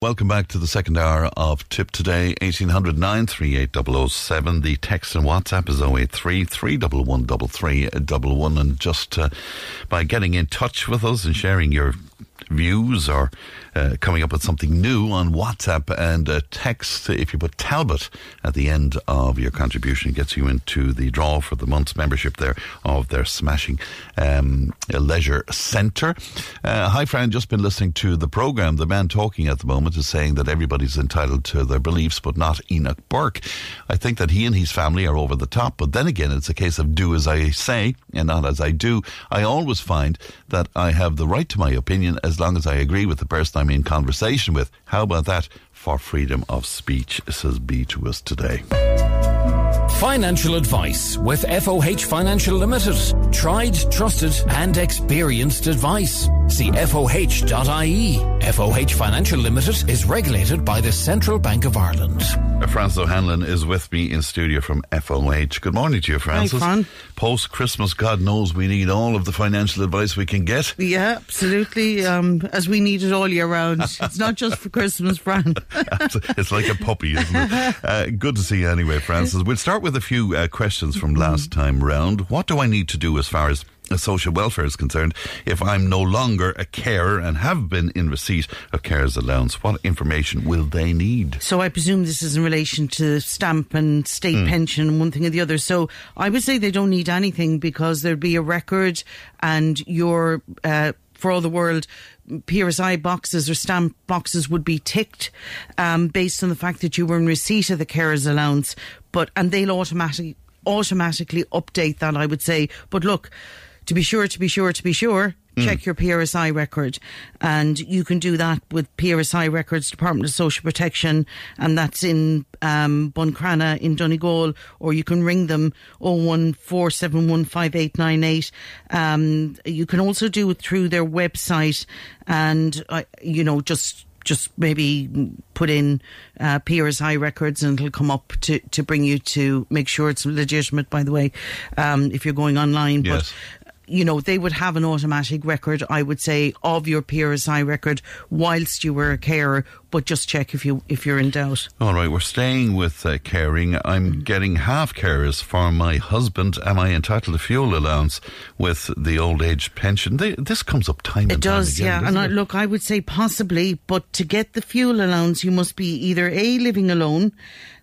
Welcome back to the second hour of Tip Today, 1800 938 The text and WhatsApp is 083 311 And just uh, by getting in touch with us and sharing your views or uh, coming up with something new on WhatsApp and a text. If you put Talbot at the end of your contribution, gets you into the draw for the month's membership there of their smashing um, leisure centre. Uh, hi, friend. Just been listening to the program. The man talking at the moment is saying that everybody's entitled to their beliefs, but not Enoch Burke. I think that he and his family are over the top, but then again, it's a case of do as I say and not as I do. I always find that I have the right to my opinion as long as I agree with the person I'm in conversation with. How about that for freedom of speech, says B to us today. Financial advice with FOH Financial Limited. Tried, trusted, and experienced advice. See FOH.ie. FOH Financial Limited is regulated by the Central Bank of Ireland. Francis O'Hanlon is with me in studio from FOH. Good morning to you, Francis. Hi, Fran. Post Christmas, God knows we need all of the financial advice we can get. Yeah, absolutely. Um, as we need it all year round. It's not just for Christmas, Fran. it's like a puppy, isn't it? Uh, good to see you anyway, Francis. We'll start with a few uh, questions from last time round. What do I need to do as far as social welfare is concerned, if I'm no longer a carer and have been in receipt of carers allowance, what information will they need? So I presume this is in relation to stamp and state mm. pension and one thing or the other. So I would say they don't need anything because there'd be a record and your uh, for all the world, PRSI boxes or stamp boxes would be ticked um, based on the fact that you were in receipt of the carers allowance. But and they'll automatically automatically update that. I would say. But look, to be sure, to be sure, to be sure, mm. check your PRSI record. And you can do that with PRSI records, Department of Social Protection, and that's in um, Buncrana in Donegal, or you can ring them 014715898. Um, you can also do it through their website and, uh, you know, just just maybe put in uh, PRSI records and it'll come up to, to bring you to make sure it's legitimate, by the way, um, if you're going online. Yes you know, they would have an automatic record, I would say, of your PRSI record whilst you were a carer, but just check if you if you're in doubt. All right, we're staying with uh, caring. I'm getting half carers for my husband. Am I entitled to fuel allowance with the old age pension? They, this comes up time. It does, time again, It does, yeah. And I, look, I would say possibly, but to get the fuel allowance, you must be either a living alone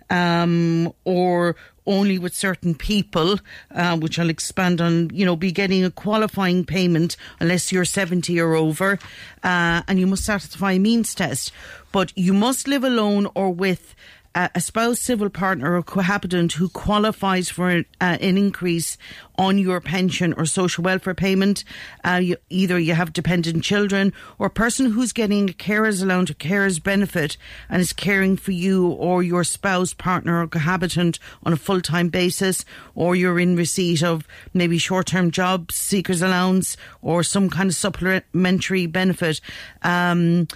um, or only with certain people, uh, which I'll expand on, you know, be getting a qualifying payment unless you're 70 or over, uh, and you must satisfy a means test. But you must live alone or with a spouse, civil partner, or cohabitant who qualifies for uh, an increase on your pension or social welfare payment. Uh, you, either you have dependent children or a person who's getting a carer's allowance or carer's benefit and is caring for you or your spouse, partner, or cohabitant on a full time basis, or you're in receipt of maybe short term job seekers allowance or some kind of supplementary benefit. Um,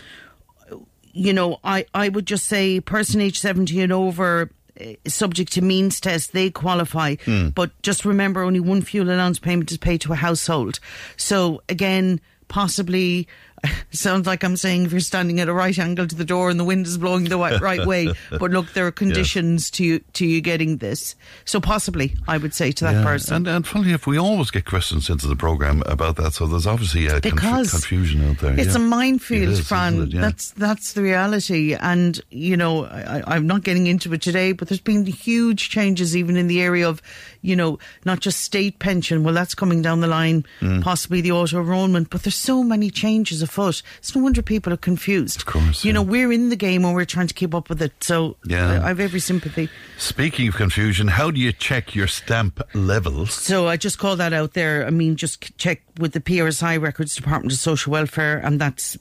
you know, I, I would just say person age 70 and over eh, subject to means test, they qualify. Mm. But just remember, only one fuel allowance payment is paid to a household. So again, possibly sounds like I'm saying if you're standing at a right angle to the door and the wind is blowing the right way. But look, there are conditions yes. to you, to you getting this. So possibly, I would say to that yeah. person. And, and funny if we always get questions into the program about that. So there's obviously uh, a conf- confusion out there. It's yeah. a minefield, is, Fran. Yeah. That's that's the reality. And you know, I, I'm not getting into it today, but there's been huge changes even in the area of, you know, not just state pension. Well, that's coming down the line. Mm. Possibly the auto enrolment. But there's so many changes afoot. It's no wonder people are confused. Of course. You yeah. know, we're in the game and we're trying to keep up with it. So yeah. I, I have every sympathy. Speaking of confusion, how do you check your stamp levels? So I just call that out there. I mean, just check with the PRSI Records Department of Social Welfare, and that's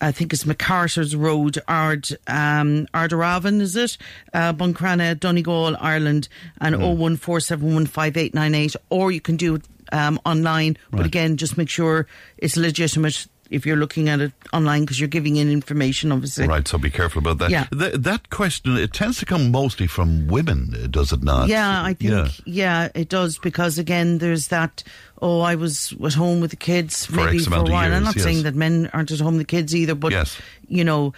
I think it's MacArthur's Road, Ard, um, Ardaravan, is it? Uh, Buncrana, Donegal, Ireland, and mm. 014715898, or you can do it um, online. Right. But again, just make sure it's legitimate if you're looking at it online because you're giving in information, obviously. Right, so be careful about that. Yeah. Th- that question, it tends to come mostly from women, uh, does it not? Yeah, I think, yeah. yeah, it does because again, there's that oh, I was at home with the kids For maybe for a while. I'm not yes. saying that men aren't at home with the kids either, but Yes. you know,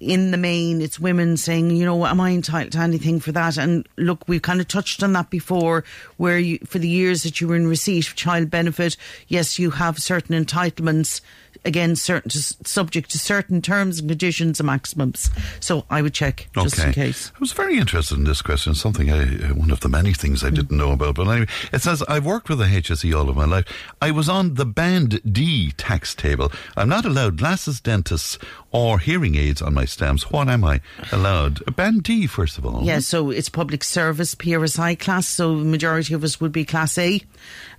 in the main, it's women saying, you know, am I entitled to anything for that? And look, we've kind of touched on that before, where you, for the years that you were in receipt of child benefit, yes, you have certain entitlements. Again, certain subject to certain terms and conditions and maximums. So I would check just okay. in case. I was very interested in this question. Something I, uh, one of the many things I didn't know about. But anyway, it says I've worked with the HSE all of my life. I was on the Band D tax table. I'm not allowed glasses, dentists, or hearing aids on my stamps. What am I allowed? Band D, first of all. Yeah, so it's public service PRSI class. So the majority of us would be class A.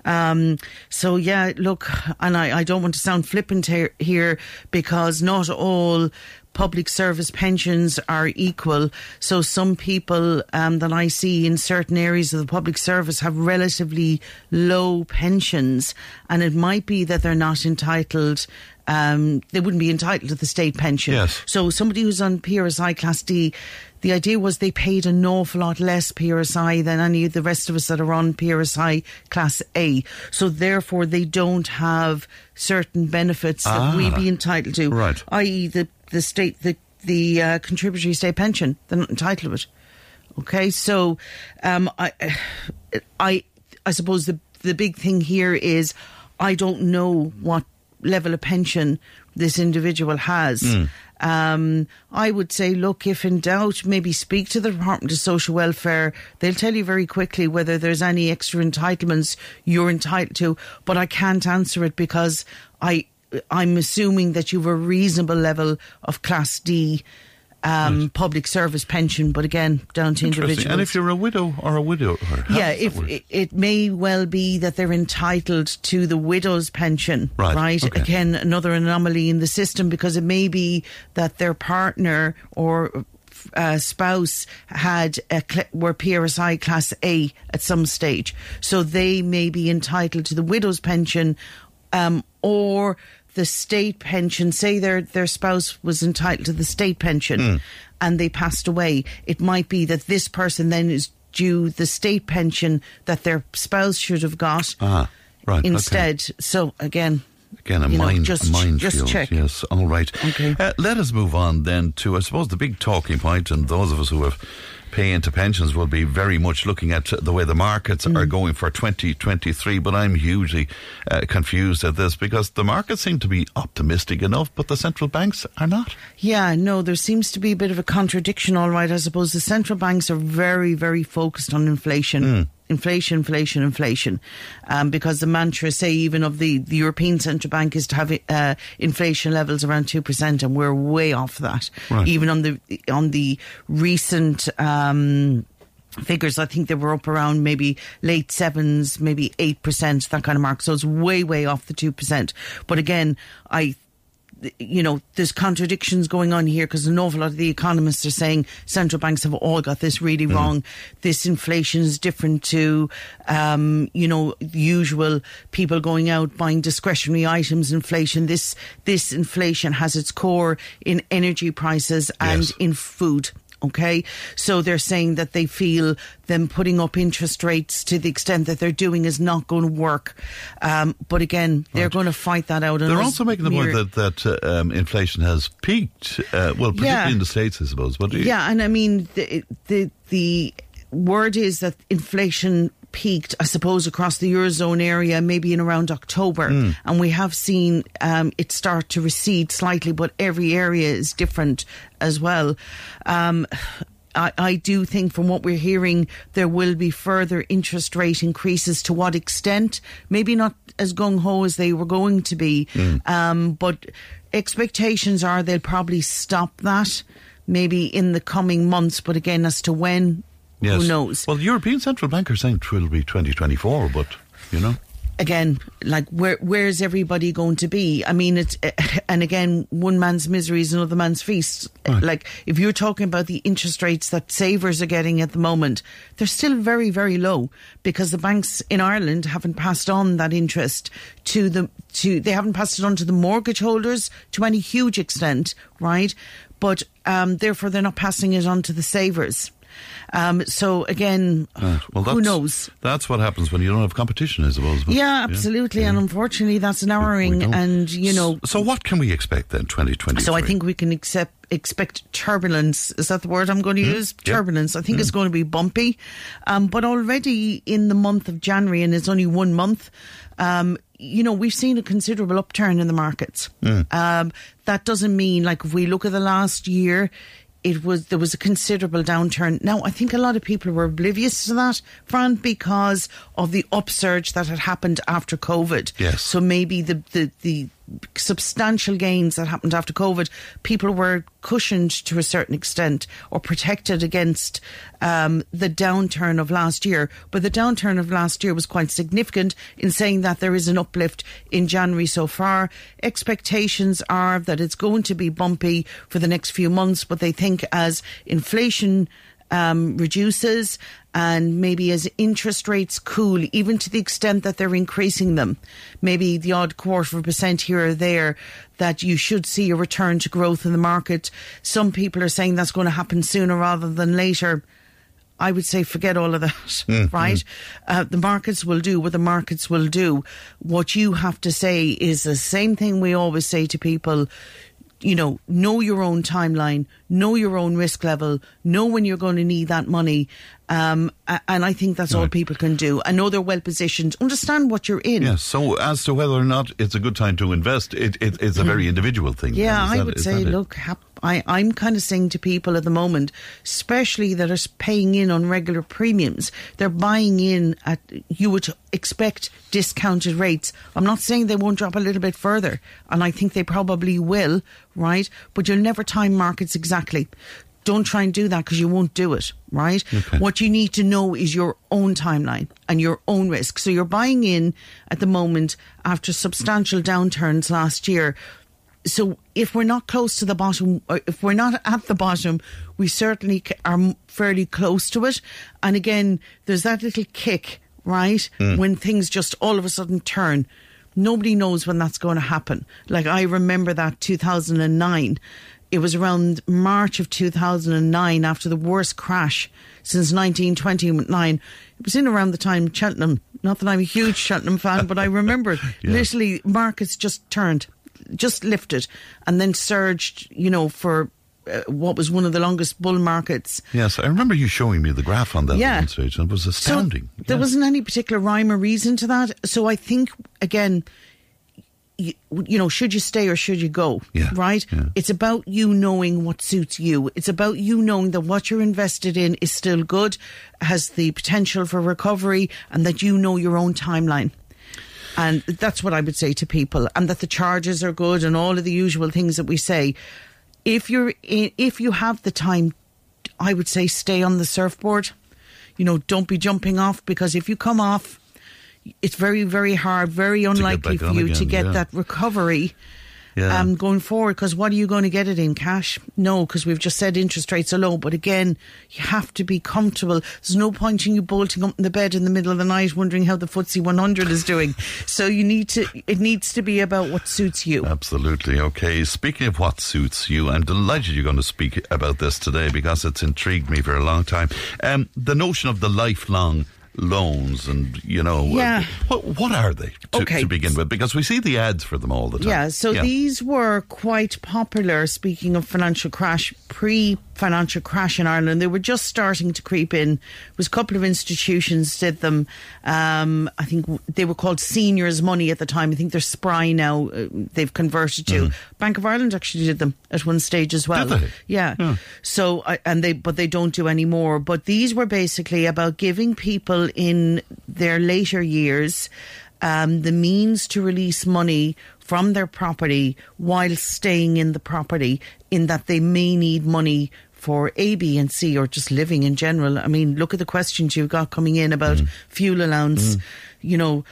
Um, so yeah, look, and I, I don't want to sound flippant here, here because not all public service pensions are equal. So some people um, that I see in certain areas of the public service have relatively low pensions, and it might be that they're not entitled. Um, they wouldn't be entitled to the state pension. Yes. So somebody who's on PRSI Class D, the idea was they paid an awful lot less PRSI than any of the rest of us that are on PRSI Class A. So therefore, they don't have certain benefits that we'd Ah. be entitled to, Right. i.e., the the state the the uh, contributory state pension. They're not entitled to it. Okay, so um, I I I suppose the the big thing here is I don't know what level of pension this individual has. Um, I would say, look, if in doubt, maybe speak to the Department of Social Welfare. They'll tell you very quickly whether there's any extra entitlements you're entitled to. But I can't answer it because I I'm assuming that you've a reasonable level of Class D. Um, public service pension, but again, down to individuals. And if you're a widow or a widow, or how Yeah, if it, it may well be that they're entitled to the widow's pension, Right, okay. Again, another anomaly in the system because it may be that their partner or uh, spouse had a cl- were PRSI class A at some stage, so they may be entitled to the widow's pension, um, or the state pension. Say their their spouse was entitled to the state pension, Hmm. and they passed away. It might be that this person then is due the state pension that their spouse should have got Ah, right, okay. instead. So again, Again, a, you know, mind, just- a minefield. just check. Yes, all right. Okay. Uh, let us move on then to, I suppose, the big talking point, and those of us who have pay into pensions will be very much looking at the way the markets are Mm. going for 2023. But I'm hugely uh, confused at this because the markets seem to be optimistic enough, but the central banks are not. Yeah, no, there seems to be a bit of a contradiction, all right. I suppose the central banks are very, very focused on inflation. Inflation, inflation, inflation. Um, because the mantra, say, even of the, the European Central Bank is to have uh, inflation levels around 2%, and we're way off that. Right. Even on the, on the recent, um, figures. I think they were up around maybe late sevens, maybe 8%, that kind of mark. So it's way, way off the 2%. But again, I you know, there's contradictions going on here because an awful lot of the economists are saying central banks have all got this really wrong. This inflation is different to, um, you know, usual people going out buying discretionary items. Inflation. This this inflation has its core in energy prices and Yes. in food. Okay, so they're saying that they feel them putting up interest rates to the extent that they're doing is not going to work. Um, but again, they're going to fight that out. They're also making the point that, that uh, um, inflation has peaked, uh, well, particularly Yeah. in the States, I suppose. But Yeah, and I mean the the the word is that inflation peaked, I suppose, across the eurozone area, maybe in around October, and we have seen um, it start to recede slightly, but every area is different as well. Um, I, I do think from what we're hearing, there will be further interest rate increases. To what extent? Maybe not as gung ho as they were going to be, um, but expectations are they'll probably stop that maybe in the coming months. But again, as to when, Yes. who knows? Well, the European Central Bank are saying it will be 2024, but, you know. again, like where where's everybody going to be? I mean, it's and again, one man's misery is another man's feast. Like if you're talking about the interest rates that savers are getting at the moment, they're still very very low because the banks in Ireland haven't passed on that interest to the to they haven't passed it on to the mortgage holders to any huge extent, right? But um, therefore, they're not passing it on to the savers. Um, so again, Right. Well, who knows? That's what happens when you don't have competition, I suppose. But- Yeah, absolutely. And unfortunately, that's narrowing. And you know, So, what can we expect then, twenty twenty? So I think we can accept, expect turbulence. Is that the word I'm going to use? Yeah. Turbulence. I think it's going to be bumpy. Um, but already in the month of January, and it's only one month, um, you know, we've seen a considerable upturn in the markets. Um, that doesn't mean, like, if we look at the last year, it was there was a considerable downturn. Now, I think a lot of people were oblivious to that, Fran, because of the upsurge that had happened after COVID. Yes. So maybe the, the, the substantial gains that happened after COVID, people were cushioned to a certain extent or protected against um, the downturn of last year. But the downturn of last year was quite significant in saying that there is an uplift in January so far. Expectations are that it's going to be bumpy for the next few months, but they think as inflation um, reduces and maybe as interest rates cool, even to the extent that they're increasing them, maybe the odd quarter of a percent here or there, that you should see a return to growth in the market. Some people are saying that's going to happen sooner rather than later. I would say forget all of that, right? Uh, the markets will do what the markets will do. What you have to say is the same thing we always say to people you know, know your own timeline, know your own risk level, know when you're going to need that money. Um, and I think that's all people can do. I know they're well positioned. Understand what you're in. Yes. So, as to whether or not it's a good time to invest, it, it, it's a very individual thing. Yeah, I that- would say, look, hap- I, I'm kind of saying to people at the moment, especially that are paying in on regular premiums, they're buying in at, you would expect discounted rates. I'm not saying they won't drop a little bit further, and I think they probably will, right? But you'll never time markets exactly. Don't try and do that because you won't do it, right? Okay. What you need to know is your own timeline and your own risk. So you're buying in at the moment after substantial downturns last year so if we're not close to the bottom, or if we're not at the bottom, we certainly are fairly close to it. And again, there's that little kick, right? Hmm. When things just all of a sudden turn. Nobody knows when that's going to happen. Like I remember that 2009. It was around March of 2009 after the worst crash since 1929. It was in around the time Cheltenham. Not that I'm a huge Cheltenham fan, but I remember. Yeah. literally markets just turned just lifted and then surged, you know, for uh, what was one of the longest bull markets. Yes, I remember you showing me the graph on that Yeah. stage, and it was astounding. So there wasn't any particular rhyme or reason to that. So I think, again, you, you know, should you stay or should you go? Yeah, Right? yeah. It's about you knowing what suits you. It's about you knowing that what you're invested in is still good, has the potential for recovery, and that you know your own timeline. And that's what I would say to people, and that the charges are good and all of the usual things that we say. If you're in, if you have the time, I would say stay on the surfboard. You know, don't be jumping off because if you come off, it's very very hard, very unlikely for you to get yeah. that recovery. Yeah. Um, going forward, because what are you going to get it in cash? No, because we've just said interest rates are low. But again, you have to be comfortable. There's no point in you bolting up in the bed in the middle of the night wondering how the FTSE 100 is doing. So you need to. It needs to be about what suits you. Absolutely. Okay. Speaking of what suits you, I'm delighted you're going to speak about this today because it's intrigued me for a long time. Um, the notion of the lifelong loans and, you know, Yeah. what, what are they to, Okay. to begin with? Because we see the ads for them all the time. Yeah, so these were quite popular. Speaking of financial crash, pre financial crash in Ireland, they were just starting to creep in. It was a couple of institutions did them. Um, I think they were called Seniors Money at the time. I think they're Spry now. Uh, they've converted to Bank of Ireland. Actually, did them at one stage as well. Did they? Yeah. So and they but they don't do any more. But these were basically about giving people in their later years um, the means to release money from their property while staying in the property. In that they may need money for A, B, and C, or just living in general. I mean, look at the questions you've got coming in about fuel allowance. You know.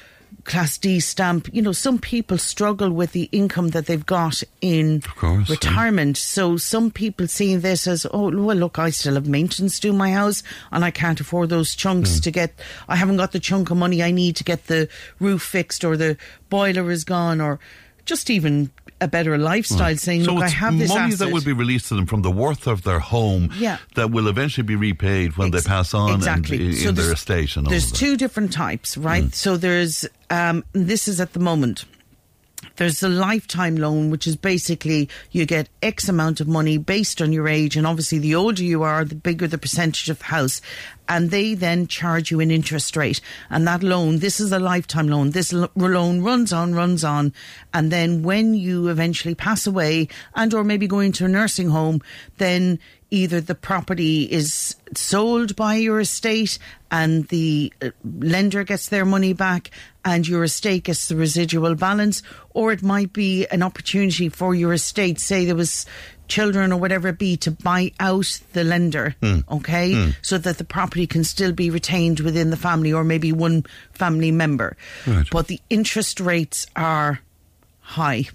Class D stamp. You know, some people struggle with the income that they've got in course, yeah. retirement. So some people see this as, oh, well, look, I still have maintenance to my house and I can't afford those chunks mm. to get, I haven't got the chunk of money I need to get the roof fixed or the boiler is gone or just even a better lifestyle, saying, so "Look, I have this money asset." that will be released to them from the worth of their home Yeah. that will eventually be repaid when Ex- they pass on exactly. and, i- So in their estate and all There's of that. two different types, right? So there's um, this is at the moment. There's a lifetime loan, which is basically you get X amount of money based on your age, and obviously the older you are, the bigger the percentage of the house, and they then charge you an interest rate. And that loan, this is a lifetime loan. This loan runs on, runs on, and then when you eventually pass away, and or maybe go into a nursing home, then either the property is sold by your estate and the uh, lender gets their money back and your estate gets the residual balance, or it might be an opportunity for your estate, say there was children or whatever it be, to buy out the lender, okay, so that the property can still be retained within the family or maybe one family member. Right. But the interest rates are high.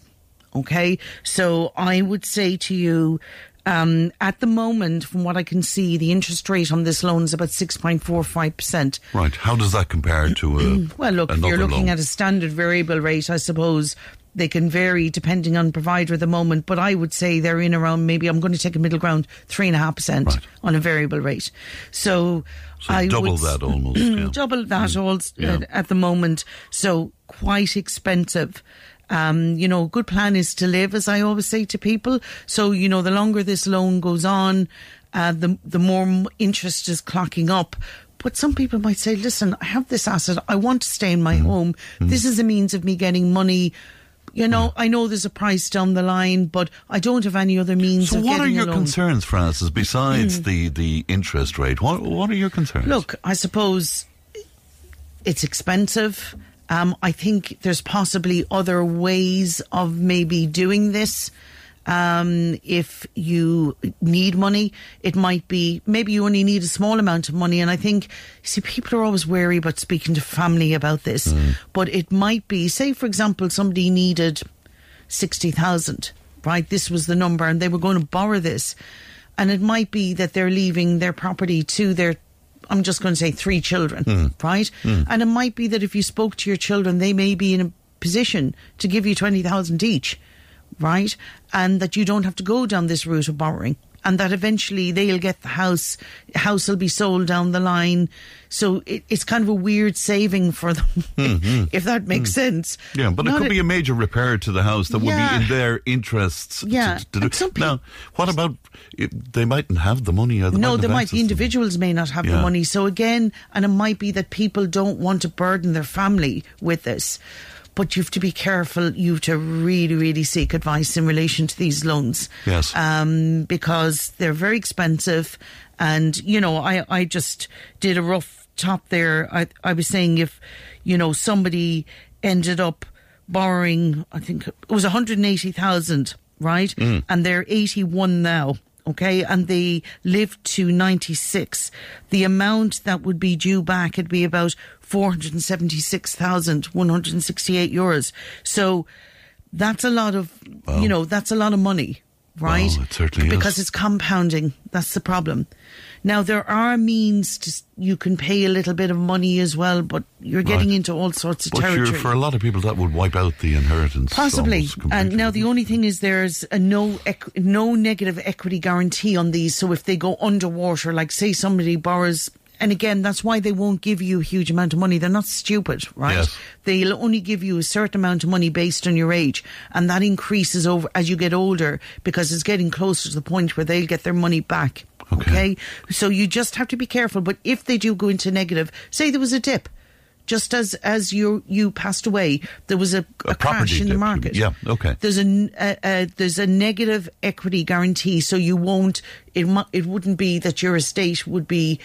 Okay, so I would say to you, um, at the moment, from what I can see, the interest rate on this loan is about six point four five percent. Right. How does that compare to a Well, look, if you're looking loan? at a standard variable rate, I suppose they can vary depending on provider at the moment. But I would say they're in around maybe I'm going to take a middle ground three and a half percent on a variable rate. So, So I double would, that almost. yeah. double that all Yeah. uh, at the moment. So quite expensive. Um, you know, a good plan is to live, as I always say to people. So you know, the longer this loan goes on, uh, the the more interest is clocking up. But some people might say, "Listen, I have this asset. I want to stay in my Mm-hmm. home. This is a means of me getting money." You know, I know there's a price down the line, but I don't have any other means So of what are your concerns, Francis, besides the, the interest rate? What what are your concerns? Look, I suppose it's expensive. Um, I think there's possibly other ways of maybe doing this. Um, if you need money, it might be maybe you only need a small amount of money. And I think, see, people are always wary about speaking to family about this. But it might be, say, for example, somebody needed 60,000, right? This was the number and they were going to borrow this. And it might be that they're leaving their property to their, I'm just going to say three children, hmm. right? Hmm. And it might be that if you spoke to your children, they may be in a position to give you 20,000 each, right? And that you don't have to go down this route of borrowing. And that eventually they'll get the house, house will be sold down the line. So it, it's kind of a weird saving for them, mm-hmm. if that makes mm. sense. Yeah, but it could a- be a major repair to the house that would be in their interests. to- Yeah, To, do. and some peop- now, what about if they mightn't have the money? They no, there might individuals may not have the money. So again, and it might be that people don't want to burden their family with this. But you have to be careful. You have to really, really seek advice in relation to these loans. Yes. Um, because they're very expensive. And, you know, I, I just did a rough top there. I, I was saying if, you know, somebody ended up borrowing, I think it was 180,000, right? And they're 81 now. Okay, and they lived to 96. The amount that would be due back would be about 476,168 euros. So that's a lot of, you know, that's a lot of money, right? Wow, it certainly is. because it's compounding. That's the problem. Now there are means to you can pay a little bit of money as well, but you're getting Right. into all sorts of But territory. for a lot of people, that would wipe out the inheritance. Possibly. And now the only thing is there's a no equ- no negative equity guarantee on these. So if they go underwater, like say somebody borrows, and again that's why they won't give you a huge amount of money. They're not stupid, right? Yes. They'll only give you a certain amount of money based on your age, and that increases over as you get older because it's getting closer to the point where they'll get their money back. Okay. okay? So you just have to be careful. But if they do go into negative, say there was a dip. Just as as you you passed away, there was a, A a, crash in the market. yeah, okay. There's a there's a negative equity guarantee, so you won't. It it wouldn't be that your estate would be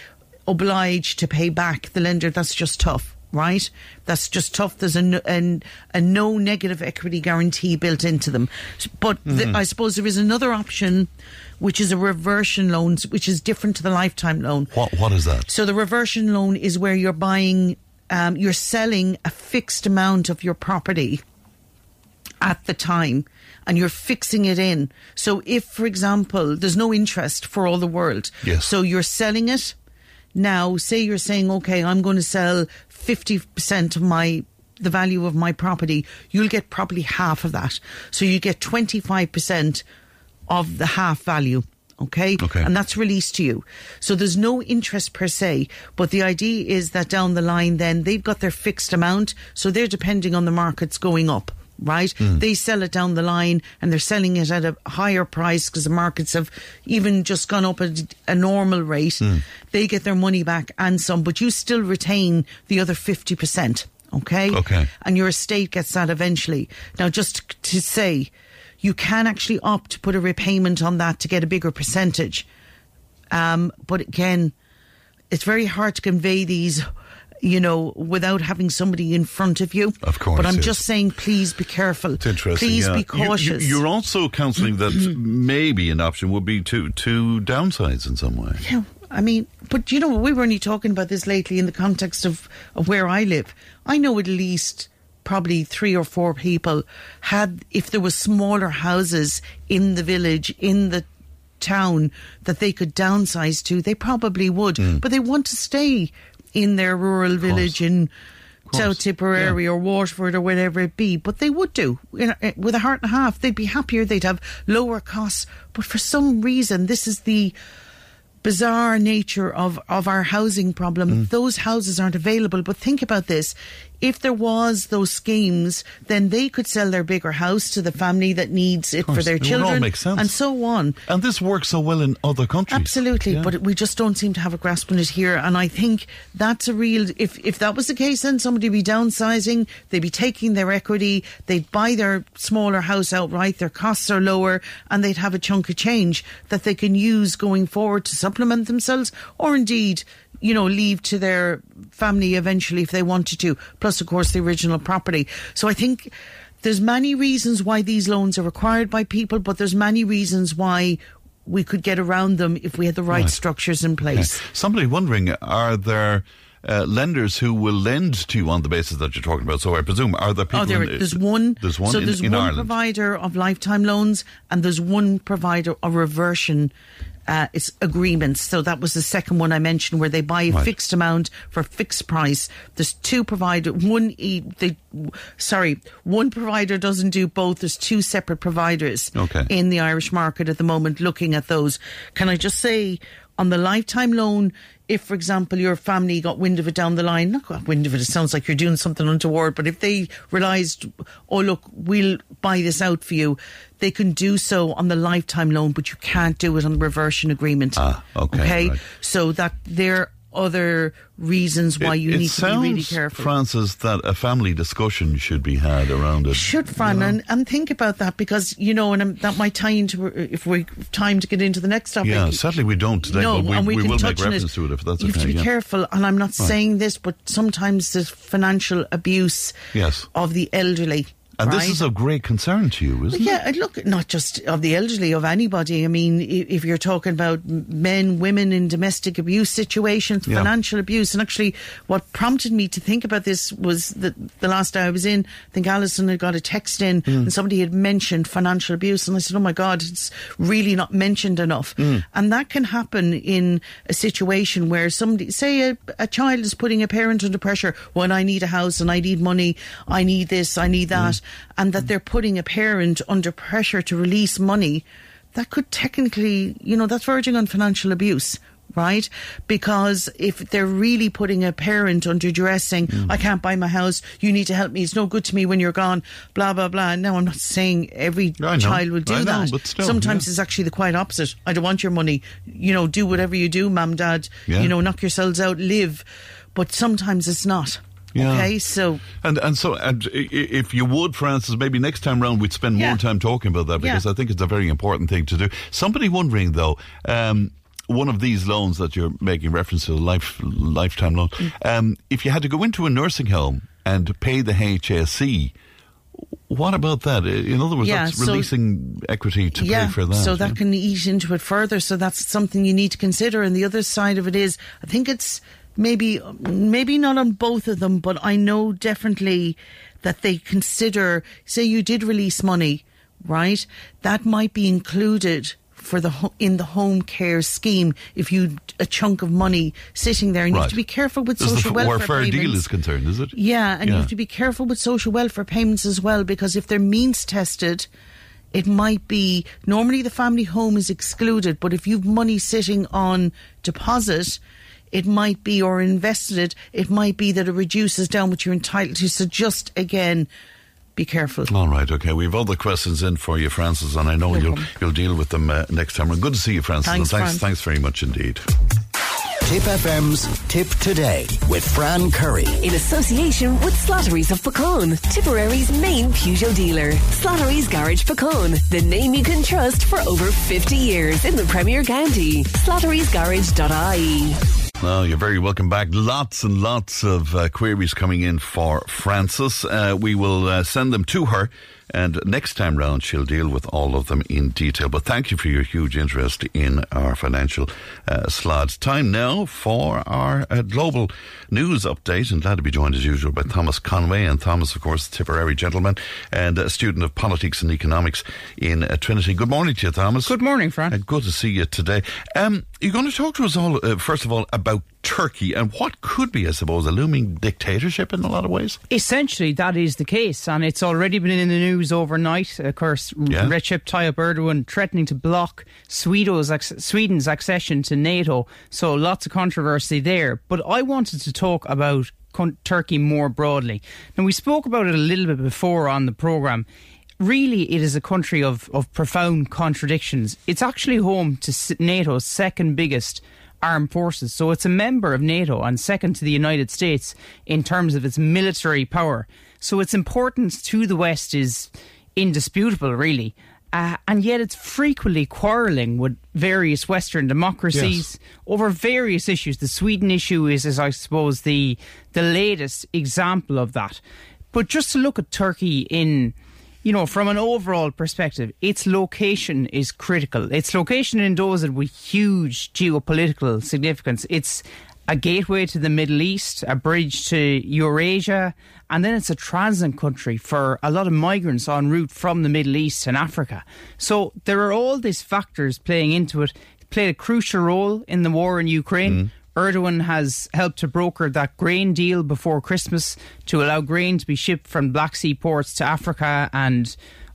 obliged to pay back the lender. That's just tough, right? That's just tough. There's a a, a no and a no negative equity guarantee built into them. But Mm-hmm. I suppose there is another option, which is a reversion loan, which is different to the lifetime loan. What, what is that? So the reversion loan is where you're buying, um, you're selling a fixed amount of your property at the time and you're fixing it in. So if, for example, there's no interest for all the world. Yes. So you're selling it. Now, say you're saying, okay, I'm going to sell 50% of my the value of my property, you'll get probably half of that. So you get 25% of the half value. Okay? Okay. And that's released to you. So there's no interest per se, but the idea is that down the line then they've got their fixed amount, so they're depending on the markets going up. Right? Hmm. They sell it down the line and they're selling it at a higher price because the markets have even just gone up at a normal rate. Hmm. They get their money back and some, but you still retain the other 50%. Okay? Okay. And your estate gets that eventually. Now, just to say, you can actually opt to put a repayment on that to get a bigger percentage. Um, but again, it's very hard to convey these, you know, without having somebody in front of you. Of course, But I'm yes. just saying, please be careful. It's interesting. Please yeah. be You- you- cautious. you're also counselling that maybe an option would be to to downsize in some way. Yeah, I mean, but you know, we were only talking about this lately in the context of, of where I live. I know at least probably three or four people had, if there were smaller houses in the village, in the town that they could downsize to, they probably would. But they want to stay in their rural village in South Tipperary yeah. or Waterford or whatever it be. But they would do You know, eh, with a heart and a half. They'd be happier. They'd have lower costs. But for some reason, this is the bizarre nature of, of our housing problem. Mm. Those houses aren't available. But think about this. If there was those schemes, then they could sell their bigger house to the family that needs it for their it would all children and so on. And this works so well in other countries. Absolutely, Yeah. but we just don't seem to have a grasp on it here. And I think that's a real. If if that was the case, then somebody would be downsizing. They'd be taking their equity. They'd buy their smaller house outright. Their costs are lower, and they'd have a chunk of change that they can use going forward to supplement themselves, or indeed. You know, leave to their family eventually if they wanted to. Plus, of course, the original property. So I think there's many reasons why these loans are required by people, but there's many reasons why we could get around them if we had the right, Right. structures in place. Somebody wondering, are there uh, lenders who will lend to you on the basis that you're talking about? So I presume, are there people... Oh, there, in- there's one. There's one so in, there's in one Ireland. provider of lifetime loans, and there's one provider of reversion. Uh, it's agreements. So that was the second one I mentioned, where they buy a Right. fixed amount for a fixed price. There's two provider. One, e- they, sorry, one provider doesn't do both. There's two separate providers Okay. in the Irish market at the moment looking at those. Can I just say on the lifetime loan, if, for example, your family got wind of it down the line, not got wind of it, it sounds like you're doing something untoward, but if they realised, oh, look, we'll buy this out for you, they can do so on the lifetime loan, but you can't do it on the reversion agreement. Ah, okay, Okay? right. So that there are other reasons why It- you it need to be really careful. Francis, that a family discussion should be had around it. should Fran and, and think about that because you know and that might tie into if we have time to get into the next topic. Yeah, sadly we don't today, no, we, and we, we can will touch make reference to it if that's you okay. have to be yeah. careful, and I'm not saying this, but sometimes there's financial abuse Yes. of the elderly. And right? this is of great concern to you, isn't it? Yeah, look, not just of the elderly, of anybody. I mean, if you're talking about men, women in domestic abuse situations, Yeah. financial abuse, and actually, what prompted me to think about this was that the last day I was in, I think Alison had got a text in, Hmm. and somebody had mentioned financial abuse, and I said, "Oh my God, it's really not mentioned enough." Hmm. And that can happen in a situation where somebody, say, a, a child is putting a parent under pressure. Well, I need a house, and I need money, I need this, I need that, and that mm. they're putting a parent under pressure to release money, that could technically, you know, that's verging on financial abuse. Right? Because if they're really putting a parent under duress saying, mm. I can't buy my house, you need to help me, it's no good to me when you're gone, blah, blah, blah. Now, I'm not saying every know. child will do know, that. but still, Sometimes yeah. it's actually the quite opposite. I don't want your money. You know, do whatever you do, mum, dad. Yeah. You know, knock yourselves out, live. But sometimes it's not. Yeah. Okay, so And and so and if you would, Francis, maybe next time round we'd spend Yeah. more time talking about that because Yeah. I think it's a very important thing to do. Somebody wondering though, um, one of these loans that you're making reference to, life lifetime loan, Mm. um, if you had to go into a nursing home and pay the HSE, What about that? In other words, Yeah, that's so- releasing equity to yeah, pay for that. so yeah? that can eat into it further. So that's something you need to consider. And the other side of it is, I think it's maybe maybe not on both of them, but I know definitely that they consider. Say you did release money, right? That might be included for the in the home care scheme if you a chunk of money sitting there and you have to be careful with As the social f- welfare where fair payments. deal is concerned, is it? Yeah, and you have to be careful with social welfare payments as well because if they're means tested, it might be normally the family home is excluded, but if you've money sitting on deposit, it might be or invested, it might be that it reduces down what you're entitled to. So just again, be careful. All right, okay. We have other questions in for you, Francis, and I know you'll you'll deal with them uh, next time. And good to see you, Francis. Thanks, thanks, Fran. thanks very much indeed. Tip FM's Tip Today with Fran Curry. in association with Slattery's of Pecan, Tipperary's main Peugeot dealer. Slattery's Garage Pecan, the name you can trust for over 50 years in the Premier County. Slattery'sGarage.ie. Well, you're very welcome back. Lots and lots of uh, queries coming in for Francis. Uh, we will uh, send them to her, and next time round she'll deal with all of them in detail. But thank you for your huge interest in our financial uh, slides. Time now for our uh, global news update, and glad to be joined as usual by Thomas Conway. And Thomas, of course, Tipperary gentleman and a student of politics and economics in uh, Trinity. Good morning to you, Thomas. Good morning, Fran. Uh, good to see you today. Um, you're going to talk to us all, uh, first of all, about Turkey and what could be, I suppose, a looming dictatorship in a lot of ways. Essentially, that is the case, and it's already been in the news overnight. Of course, mm, Yeah. Recep Tayyip Erdogan threatening to block Sweden's accession to NATO, so lots of controversy there. But I wanted to talk about Turkey more broadly. Now, we spoke about it a little bit before on the programme. Really, it is a country of, of profound contradictions. It's actually home to NATO's second biggest armed forces. So it's a member of NATO and second to the United States in terms of its military power. So its importance to the West is indisputable, really. Uh, and yet it's frequently quarrelling with various Western democracies over various issues. The Sweden issue is, is I suppose, the the latest example of that. But just to look at Turkey in you know, from an overall perspective, its location is critical. Its location endows it with huge geopolitical significance. It's a gateway to the Middle East, a bridge to Eurasia, and then it's a transit country for a lot of migrants en route from the Middle East and Africa. So there are all these factors playing into it. It played a crucial role in the war in Ukraine. Mm. Erdogan has helped to broker that grain deal before Christmas to allow grain to be shipped from Black Sea ports to Africa and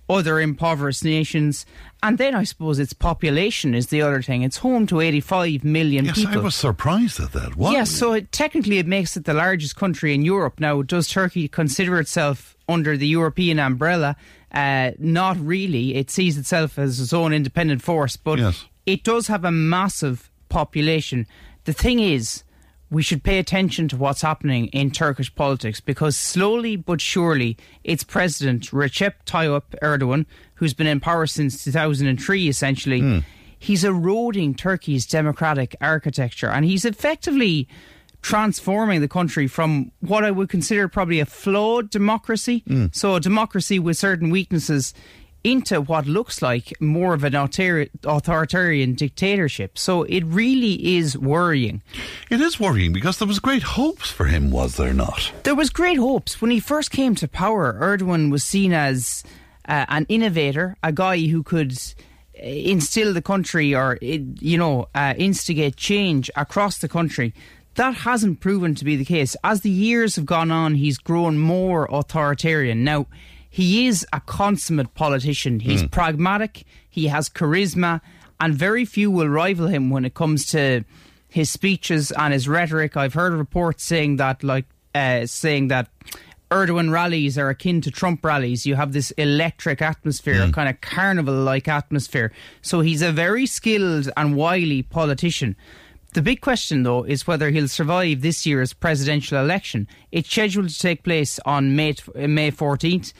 other impoverished nations. And then I suppose its population is the other thing. It's home to 85 million Yes, people. I was surprised at that. What? Yes, so it, technically it makes it the largest country in Europe. Now, does Turkey consider itself under the European umbrella? Uh, not really. It sees itself as its own independent force, but Yes. it does have a massive population. The thing is, we should pay attention to what's happening in Turkish politics because slowly but surely its president, Recep Tayyip Erdogan, who's been in power since 2003 essentially, hmm. he's eroding Turkey's democratic architecture. And he's effectively transforming the country from what I would consider probably a flawed democracy, hmm. so a democracy with certain weaknesses, into what looks like more of an authoritarian dictatorship. So it really is worrying. It is worrying because there was great hopes for him, was there not? There was great hopes when he first came to power. Erdogan was seen as uh, an innovator, a guy who could uh, instill the country or you know uh, instigate change across the country. That hasn't proven to be the case. As the years have gone on, he's grown more authoritarian. Now, he is a consummate politician. He's pragmatic, he has charisma, and very few will rival him when it comes to his speeches and his rhetoric. I've heard reports saying that, like, uh, saying that Erdogan rallies are akin to Trump rallies. You have this electric atmosphere, a kind of carnival like atmosphere. So he's a very skilled and wily politician. The big question, though, is whether he'll survive this year's presidential election. It's scheduled to take place on May, May 14th,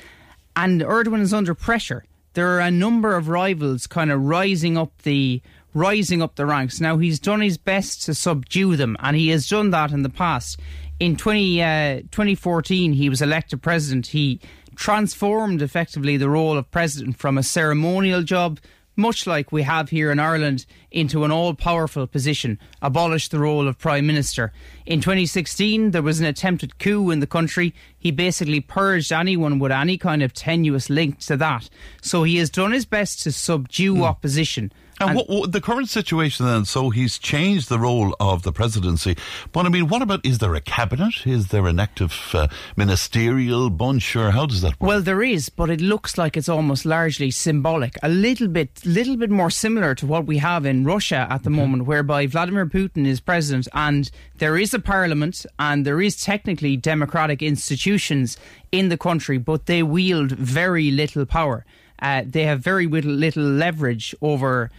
and Erdogan is under pressure. There are a number of rivals kind of rising up the rising up the ranks. Now he's done his best to subdue them, and he has done that in the past. In 20, uh, 2014, he was elected president. He transformed effectively the role of president from a ceremonial job much like we have here in Ireland, into an all powerful position, abolished the role of Prime Minister. In 2016, there was an attempted coup in the country. He basically purged anyone with any kind of tenuous link to that. So he has done his best to subdue hmm. opposition. And, what, what, the current situation then, so he's changed the role of the presidency. But I mean, what about, is there a cabinet? Is there an active uh, ministerial bunch or how does that work? Well, there is, but it looks like it's almost largely symbolic. A little bit, little bit more similar to what we have in Russia at the Mm-hmm. moment, whereby Vladimir Putin is president and there is a parliament and there is technically democratic institutions in the country, but they wield very little power. Uh, they have very little, little leverage over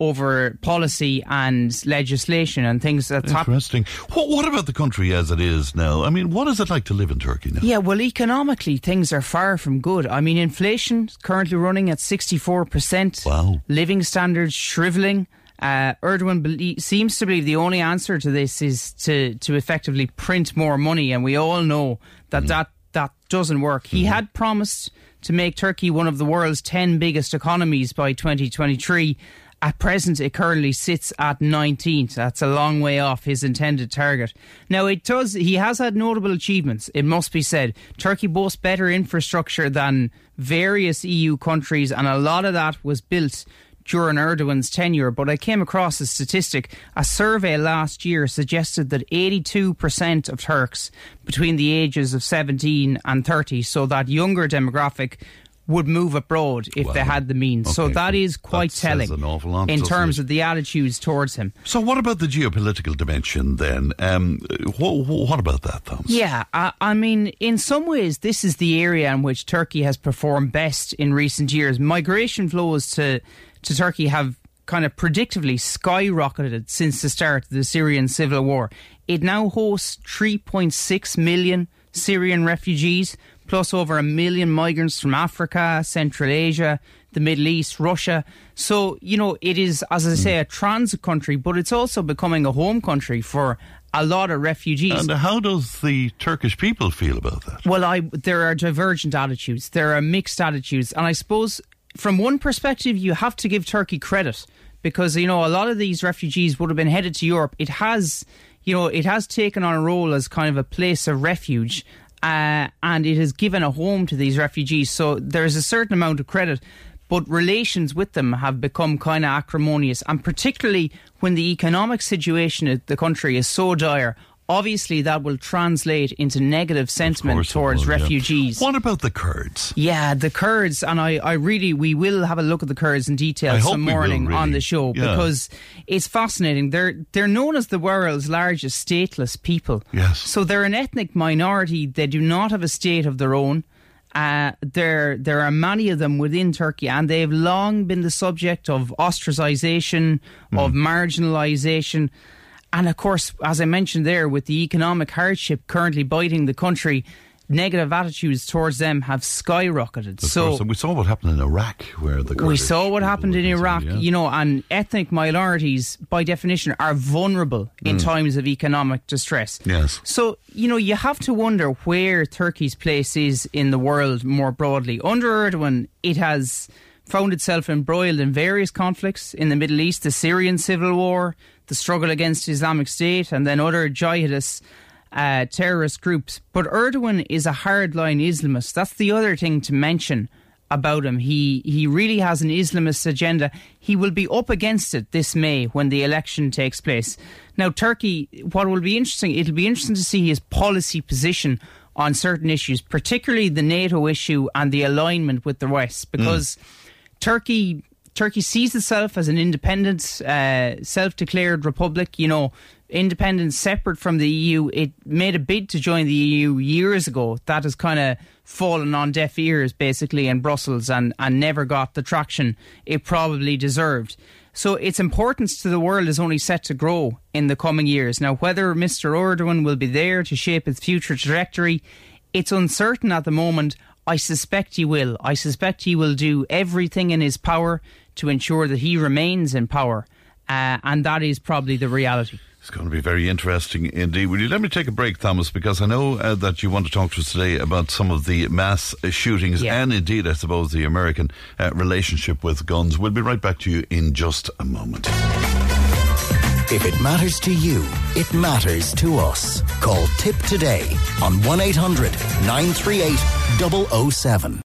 over policy and legislation and things that's. Interesting. What, what about the country as it is now? I mean, what is it like to live in Turkey now? Yeah, well, economically, things are far from good. I mean, inflation is currently running at 64%. Wow. Living standards shriveling. Uh, Erdogan seems to believe the only answer to this is to, to effectively print more money, and we all know that that, that doesn't work. He had promised to make Turkey one of the world's 10 biggest economies by 2023. At present, it currently sits at 19th. That's a long way off his intended target. Now, it does. He has had notable achievements. It must be said. Turkey boasts better infrastructure than various EU countries, and a lot of that was built during Erdogan's tenure. But I came across a statistic. A survey last year suggested that 82% of Turks between the ages of 17 and 30, so that younger demographic, would move abroad if they had the means. so Okay, so is quite that telling lot, in terms it? of the attitudes towards him. So, what about the geopolitical dimension then? Um, what, what about that, Thomas? Yeah, I, I mean, in some ways, this is the area in which Turkey has performed best in recent years. Migration flows to to Turkey have kind of predictably skyrocketed since the start of the Syrian civil war. It now hosts 3.6 million Syrian refugees, plus over a million migrants from Africa, Central Asia, the Middle East, Russia. So, you know, it is, as I say, a transit country, but it's also becoming a home country for a lot of refugees. And how does the Turkish people feel about that? Well, I there are divergent attitudes. There are mixed attitudes, and I suppose from one perspective, you have to give Turkey credit because you know a lot of these refugees would have been headed to Europe. It has, you know, it has taken on a role as kind of a place of refuge. Uh, and it has given a home to these refugees. So there's a certain amount of credit, but relations with them have become kind of acrimonious. And particularly when the economic situation of the country is so dire, obviously that will translate into negative sentiment towards will, yeah. refugees. What about the Kurds? Yeah, the Kurds, and I, I really, we will have a look at the Kurds in detail I some we will, morning on the show Yeah. because it's fascinating. They're they're known as the world's largest stateless people. Yes. So they're an ethnic minority. They do not have a state of their own. Uh, there, there are many of them within Turkey, and they've long been the subject of ostracization, of marginalization. And of course, as I mentioned there, with the economic hardship currently biting the country, negative attitudes towards them have skyrocketed. Of so course, we saw what happened in Iraq, where the we saw what happened in Iraq, yeah. you know, and ethnic minorities, by definition, are vulnerable in times of economic distress. Mm. Yes. So, you know, you have to wonder where Turkey's place is in the world more broadly. Under Erdogan, it has found itself embroiled in various conflicts in the Middle East, the Syrian civil war, the struggle against Islamic State, and then other jihadists uh, terrorist groups. But Erdogan is a hardline Islamist. That's the other thing to mention about him. He he really has an Islamist agenda. He will be up against it this May when the election takes place. Now, Turkey, what will be interesting, it'll be interesting to see his policy position on certain issues, particularly the NATO issue and the alignment with the West, because Turkey Turkey sees itself as an independent, uh, self-declared republic. You know, independent, separate from the EU. It made a bid to join the EU years ago. That has kind of fallen on deaf ears, basically, in Brussels, and and never got the traction it probably deserved. So its importance to the world is only set to grow in the coming years. Now, whether Mr. Erdogan will be there to shape its future trajectory, it's uncertain at the moment. I suspect he will. I suspect he will do everything in his power to ensure that he remains in power. Uh, and that is probably the reality. It's going to be very interesting indeed. Will you let me take a break, Thomas? Because I know uh, that you want to talk to us today about some of the mass uh, shootings Yeah. and indeed, I suppose, the American uh, relationship with guns. We'll be right back to you in just a moment. If it matters to you, it matters to us. Call Tip today on 1 800 938 007.